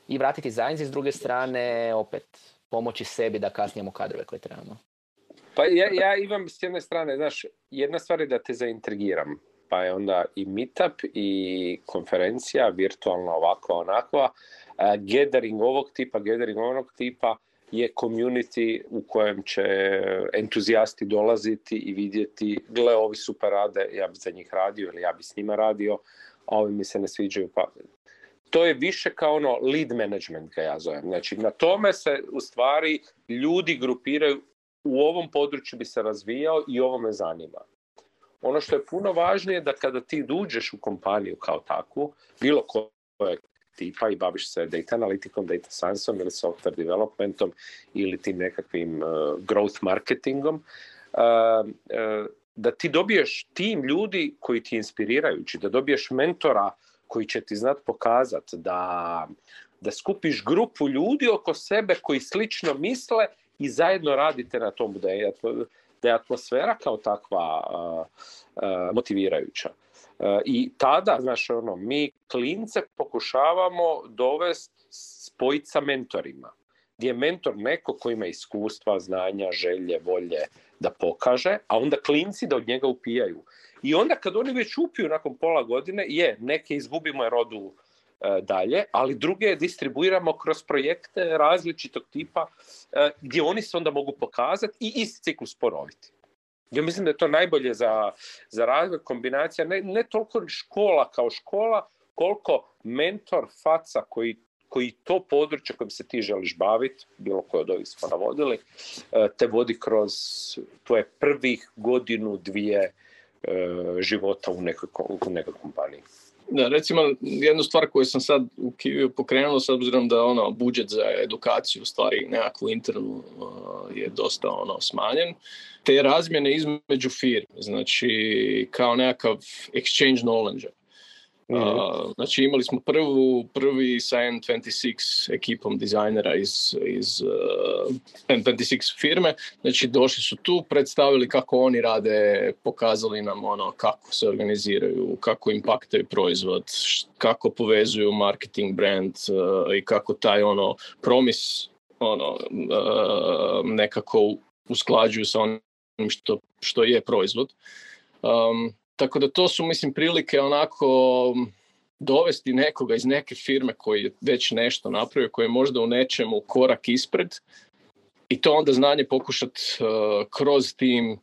i vratiti zajednici s druge strane, opet pomoći sebi da kasnijemo kadrove koje trebamo. Pa ja, ja imam s jedne strane, znaš, jedna stvar je da te zaintrigiram, pa je onda i meetup i konferencija, virtualna ovakva, onakva, uh, gathering ovog tipa, gathering onog tipa, je community u kojem će entuzijasti dolaziti i vidjeti, gle, ovi super rade, ja bi za njih radio ili ja bi s njima radio, a ovi mi se ne sviđaju, pa to je više kao ono lead management ga ja zovem. Znači na tome se u stvari ljudi grupiraju u ovom području bi se razvijao i ovo me zanima. Ono što je puno važnije da kada ti duđeš u kompaniju kao takvu, bilo koje tipa i baviš se data analitikom, data scienceom ili software developmentom ili tim nekakvim uh, growth marketingom, uh, uh, da ti dobiješ tim ljudi koji ti inspirirajući, da dobiješ mentora koji će ti znat pokazat da, da skupiš grupu ljudi oko sebe koji slično misle i zajedno radite na tom da je, da je atmosfera kao takva uh, uh, motivirajuća. Uh, I tada, znaš, ono, mi klince pokušavamo dovesti spojiti sa mentorima gdje je mentor neko ko ima iskustva, znanja, želje, volje da pokaže, a onda klinci da od njega upijaju. I onda kad oni već upiju nakon pola godine, je, neke izgubimo jer odu e, dalje, ali druge distribuiramo kroz projekte različitog tipa e, gdje oni se onda mogu pokazati i isti ciklus ponoviti. Ja mislim da je to najbolje za, za razvoj kombinacija, ne, ne toliko škola kao škola, koliko mentor, faca koji koji to područje kojim se ti želiš baviti, bilo koje od ovih smo navodili, e, te vodi kroz tvoje prvih godinu, dvije života u nekoj, u nekoj kompaniji. Da, recimo jednu stvar koju sam sad u Kiviju pokrenuo s obzirom da ono budžet za edukaciju, stvari nekakvu internu e, je dosta ono smanjen. Te razmjene između firmi, znači kao nekakav exchange knowledge Uh, znači imali smo prvu, prvi sa N26 ekipom dizajnera iz, iz uh, N26 firme, znači došli su tu, predstavili kako oni rade, pokazali nam ono kako se organiziraju, kako impaktaju proizvod, kako povezuju marketing brand uh, i kako taj ono promis ono nekako usklađuju sa onim što, što je proizvod. Um, tako da to su, mislim, prilike onako dovesti nekoga iz neke firme koji je već nešto napravio, koji je možda u nečemu korak ispred i to onda znanje pokušati uh, kroz tim uh,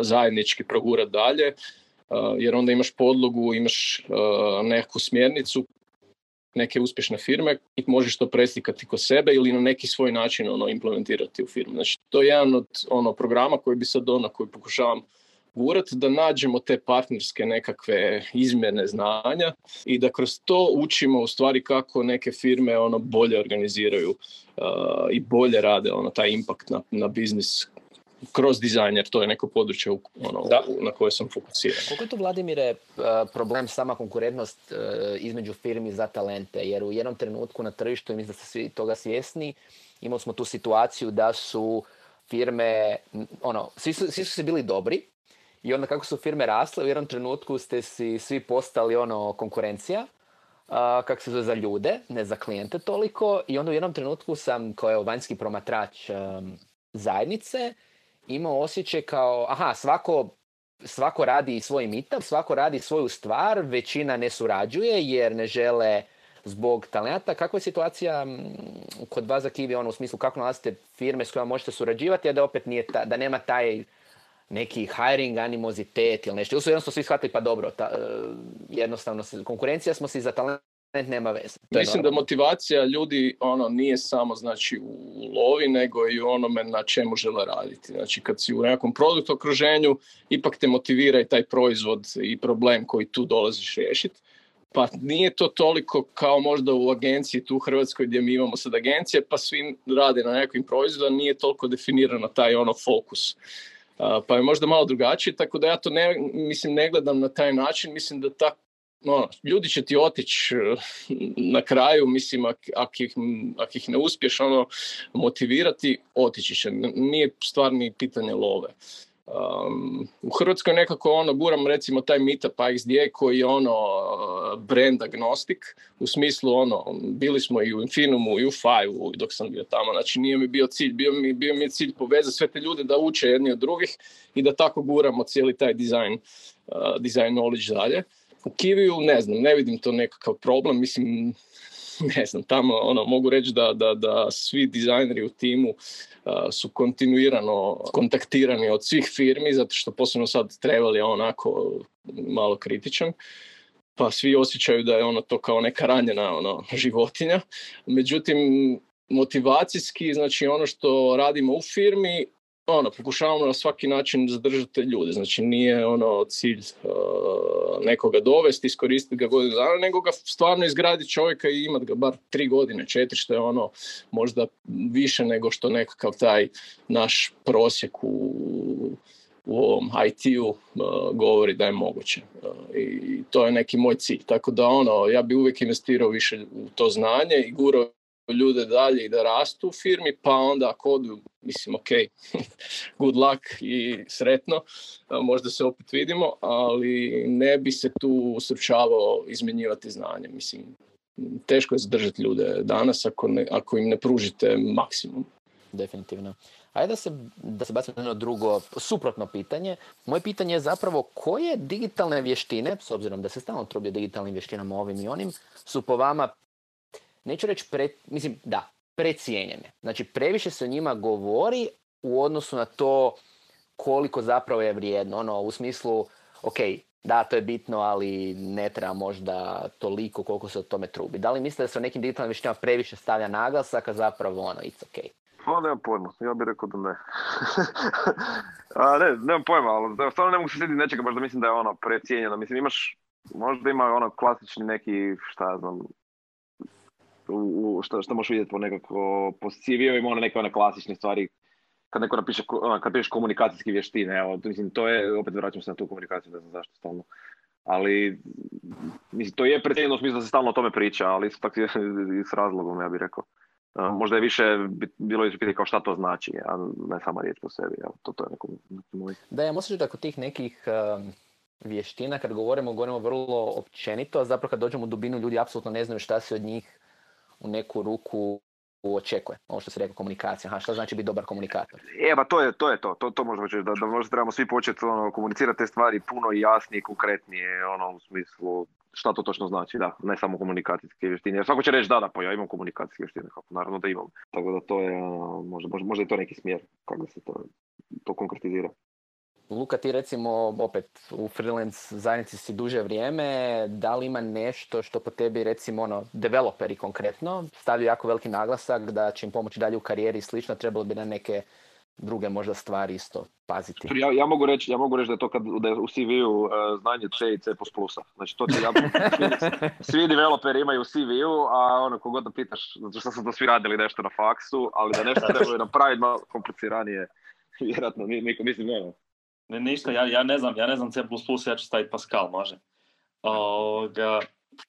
zajednički progurati dalje, uh, jer onda imaš podlogu, imaš neku smjernicu neke uspješne firme i možeš to preslikati kod sebe ili na neki svoj način ono implementirati u firmu. Znači to je jedan od ono programa koji bi sad ono koji pokušavam gurat da nađemo te partnerske nekakve izmjene znanja i da kroz to učimo u stvari kako neke firme ono bolje organiziraju uh, i bolje rade ono taj impact na, na biznis kroz dizajn, jer to je neko područje ono, na koje sam fokusiran. Koliko je tu, Vladimire, uh, problem sama konkurentnost uh, između firmi za talente? Jer u jednom trenutku na tržištu, i mislim da ste svi toga svjesni, imali smo tu situaciju da su firme, ono, svi su, svi su se bili dobri, i onda kako su firme rasle, u jednom trenutku ste si svi postali ono konkurencija, uh, kako se zove za ljude, ne za klijente toliko. I onda u jednom trenutku sam kao vanjski promatrač um, zajednice imao osjećaj kao, aha, svako, svako radi svoj meetup, svako radi svoju stvar, većina ne surađuje jer ne žele zbog talenta. Kakva je situacija kod vas za Kiwi, ono, u smislu kako nalazite firme s kojima možete surađivati, a da opet nije ta, da nema taj neki hiring animozitet ili nešto. Ili su jednostavno svi shvatili pa dobro, ta, e, jednostavno se, konkurencija smo si za talent nema veze. Mislim da motivacija ljudi ono nije samo znači u lovi nego i u onome na čemu žele raditi. Znači kad si u nekom produkt okruženju ipak te motivira i taj proizvod i problem koji tu dolaziš riješiti. Pa nije to toliko kao možda u agenciji tu u Hrvatskoj gdje mi imamo sad agencije pa svi rade na nekim proizvodima, nije toliko definirano taj ono fokus pa je možda malo drugačije, tako da ja to ne, mislim, ne gledam na taj način, mislim da ta ono, ljudi će ti otići eh, na kraju, mislim, ak, ak, ih, ak ih ne uspješ ono, motivirati, otići će. Nije stvar ni pitanje love. Um, u Hrvatskoj nekako ono guram recimo taj meetup XDA koji je ono brand agnostik u smislu ono bili smo i u Infinumu i u Five dok sam bio tamo znači nije mi bio cilj bio mi, bio mi je cilj povezati sve te ljude da uče jedni od drugih i da tako guramo cijeli taj dizajn uh, design knowledge dalje. U Kiviju ne znam ne vidim to nekakav problem mislim ne znam, tamo ono, mogu reći da, da, da svi dizajneri u timu su kontinuirano kontaktirani od svih firmi, zato što posebno sad trebali onako malo kritičan pa svi osjećaju da je ono to kao neka ranjena ono, životinja. Međutim, motivacijski, znači ono što radimo u firmi, ono, pokušavamo na svaki način zadržati ljude. Znači nije ono cilj uh, nekoga dovesti, iskoristiti ga godinu dana, nego ga stvarno izgraditi čovjeka i imati ga bar tri godine, četiri, što je ono možda više nego što nekakav taj naš prosjek u, u ovom IT-u uh, govori da je moguće. Uh, I to je neki moj cilj. Tako da ono, ja bi uvijek investirao više u to znanje i gurao ljude dalje i da rastu u firmi, pa onda ako odu, mislim, ok, good luck i sretno, možda se opet vidimo, ali ne bi se tu usručavao izmjenjivati znanje, mislim, teško je zadržati ljude danas ako, ne, ako im ne pružite maksimum. Definitivno. Ajde da se, da se bacimo na jedno drugo, suprotno pitanje. Moje pitanje je zapravo koje digitalne vještine, s obzirom da se stalno trubi o digitalnim vještinama ovim i onim, su po vama, neću reći, pre, mislim, da, precijenjene. Znači, previše se o njima govori u odnosu na to koliko zapravo je vrijedno. Ono, u smislu, ok, da, to je bitno, ali ne treba možda toliko koliko se o tome trubi. Da li mislite da se o nekim digitalnim vještinama previše stavlja naglasak, a zapravo ono, it's ok? Pa nemam pojma, ja bih rekao da ne. a, ne, nemam pojma, ali stvarno ne mogu se sjetiti nečega, baš da mislim da je ono precijenjeno. Mislim, imaš, možda ima ono klasični neki, šta znam, u, što, što možeš vidjeti po nekako, po CV-ovima, ono neke one klasične stvari, kad neko napiše, ono, kad pišeš komunikacijske vještine, evo, mislim, to je, opet vraćam se na tu komunikaciju, ne znam zašto stalno. Ali, mislim, to je precijenjeno u smislu da se stalno o tome priča, ali isto tako i s razlogom, ja bih rekao. Možda je više bilo pitanje kao šta to znači, a ne sama riječ po sebi. Evo, to, to je neko, moj. Da, ja možda da kod tih nekih um, vještina, kad govorimo, govorimo vrlo općenito, a zapravo kad dođemo u dubinu, ljudi apsolutno ne znaju šta se od njih u neku ruku očekuje. Ovo što se rekao komunikacija. Aha, šta znači biti dobar komunikator? E, ba to je to. Je to. to, to možda da, da možda trebamo svi početi ono, komunicirati te stvari puno jasnije konkretnije, ono, u smislu šta to točno znači, da, ne samo komunikacijske vještine. Jer svako će reći da, da, pa ja imam komunikacijske vještine, kako naravno da imam. Tako da to je, ono, možda, možda je to neki smjer kako se to, to konkretizira. Luka, ti recimo opet u freelance zajednici si duže vrijeme, da li ima nešto što po tebi recimo ono, developeri konkretno stavljaju jako veliki naglasak da će im pomoći dalje u karijeri i slično, trebalo bi na neke druge možda stvari isto paziti. Ja, ja mogu reći ja mogu reći da je to kad da je u CV-u uh, znanje C i C++. Znači to ti ja, svi, developeri imaju u CV-u, a ono kogod da pitaš, zato što su to svi radili nešto na faksu, ali da nešto trebaju napraviti malo kompliciranije, vjerojatno, mislim, ono, ne, ništa, ja, ja ne znam, ja ne znam C++, ja ću staviti Pascal, može. Oga,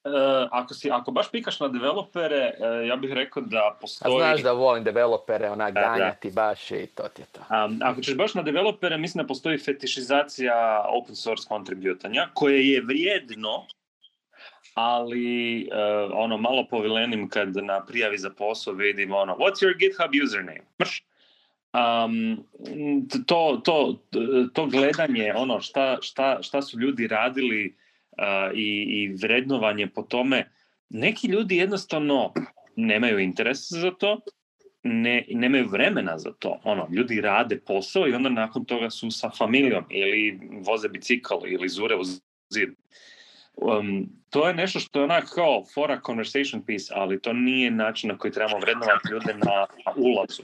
e, ako, si, ako baš pikaš na developere, e, ja bih rekao da postoji... A znaš da volim developere, ona ganjati baš i to ti je to. Um, ako ćeš baš na developere, mislim da postoji fetišizacija open source kontributanja, koje je vrijedno, ali uh, ono malo povilenim kad na prijavi za posao vidim ono, what's your GitHub username? Mrš um, to, to, to gledanje, ono šta, šta, šta su ljudi radili uh, i, i vrednovanje po tome, neki ljudi jednostavno nemaju interes za to, ne, nemaju vremena za to. Ono, ljudi rade posao i onda nakon toga su sa familijom ili voze bicikl ili zure u zid. Um, to je nešto što je onak kao fora conversation piece, ali to nije način na koji trebamo vrednovati ljude na ulazu.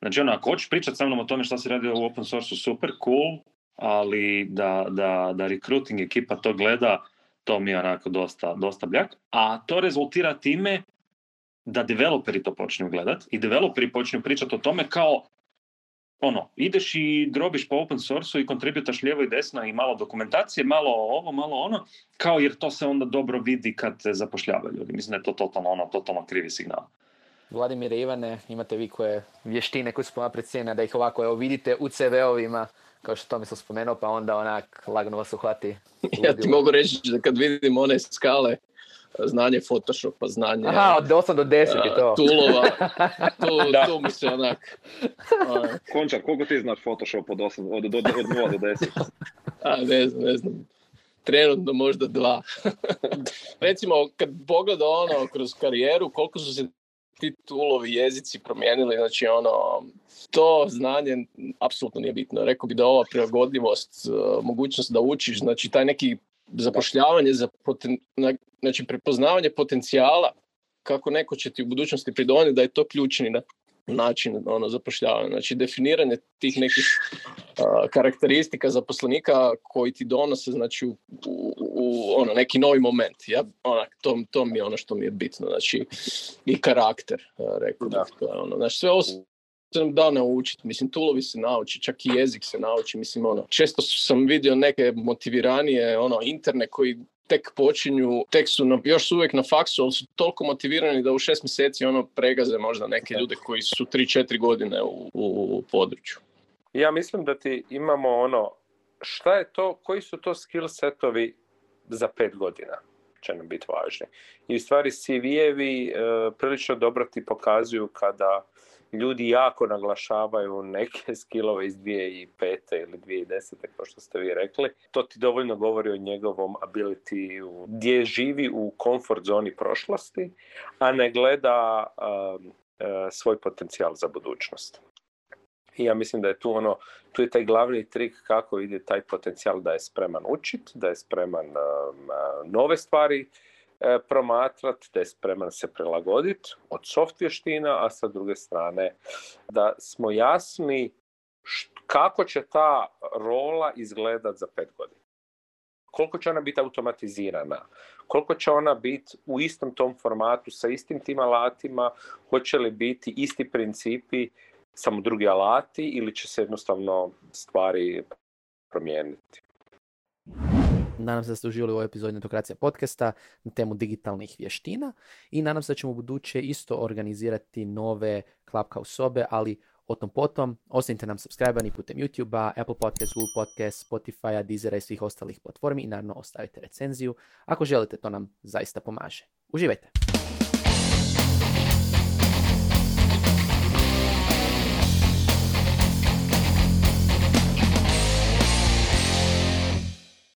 Znači, ono, ako hoćeš pričati sa mnom o tome što se radi u open source super, cool, ali da, da, da recruiting ekipa to gleda, to mi je onako dosta, dosta bljak. A to rezultira time da developeri to počnu gledat i developeri počnu pričati o tome kao ono, ideš i drobiš po open source i kontributaš lijevo i desno i malo dokumentacije, malo ovo, malo ono, kao jer to se onda dobro vidi kad te zapošljavaju ljudi. Mislim da je to totalno, ono, totalno krivi signal. Vladimir i Ivane, imate vi koje vještine koje su poma cijene da ih ovako evo, vidite u CV-ovima, kao što to sam spomenuo, pa onda onak lagno vas uhvati. Ja ti mogu reći da kad vidim one skale, znanje Photoshopa, znanje... Aha, od 8 do 10 je to. Tulova, tu, da. tu mi se onak... Končar, koliko ti znaš Photoshop od 8, od, od, od 0 do 10? A, ne znam, ne znam. Trenutno možda dva. Recimo, kad pogleda ono kroz karijeru, koliko su se ti tulovi jezici promijenili, znači ono, to znanje apsolutno nije bitno. Rekao bi da ova prilagodljivost, e, mogućnost da učiš, znači taj neki zapošljavanje, za poten, znači prepoznavanje potencijala kako neko će ti u budućnosti pridoniti da je to ključni način ono, zapošljavanja. Znači definiranje tih nekih karakteristika zaposlenika koji ti donose znači, u, u, ono, neki novi moment. Ja, onak, to, to mi je ono što mi je bitno. Znači, i karakter, rekao da. To je ono. Znači, sve ovo se da naučiti. Mislim, tulovi se nauči, čak i jezik se nauči. Mislim, ono, često sam vidio neke motiviranije ono, interne koji tek počinju, tek su na, još su uvijek na faksu, ali su toliko motivirani da u šest mjeseci ono pregaze možda neke ljude koji su 3-4 godine u, u, području. Ja mislim da ti imamo ono, šta je to, koji su to skill setovi za pet godina? će nam biti važni. I u stvari CV-evi uh, prilično dobro ti pokazuju kada ljudi jako naglašavaju neke skillove iz 2005. ili 2010. kao što ste vi rekli. To ti dovoljno govori o njegovom ability gdje živi u komfort zoni prošlosti, a ne gleda uh, uh, svoj potencijal za budućnost. I ja mislim da je tu ono, tu je taj glavni trik kako ide taj potencijal da je spreman učit, da je spreman um, nove stvari promatrati, da je spreman se prilagoditi od soft vještina, a sa druge strane da smo jasni kako će ta rola izgledat za pet godina. Koliko će ona biti automatizirana, koliko će ona biti u istom tom formatu, sa istim tim alatima, hoće li biti isti principi, samo drugi alati ili će se jednostavno stvari promijeniti. Nadam se da ste uživali u ovoj epizodi Netokracija podcasta na temu digitalnih vještina i nadam se da ćemo u buduće isto organizirati nove Clubhouse sobe, ali o tom potom. Ostanite nam subscribani putem YouTube-a, Apple Podcast, Google Podcast, Spotify-a, Deezera i svih ostalih platformi i naravno ostavite recenziju. Ako želite, to nam zaista pomaže. Uživajte!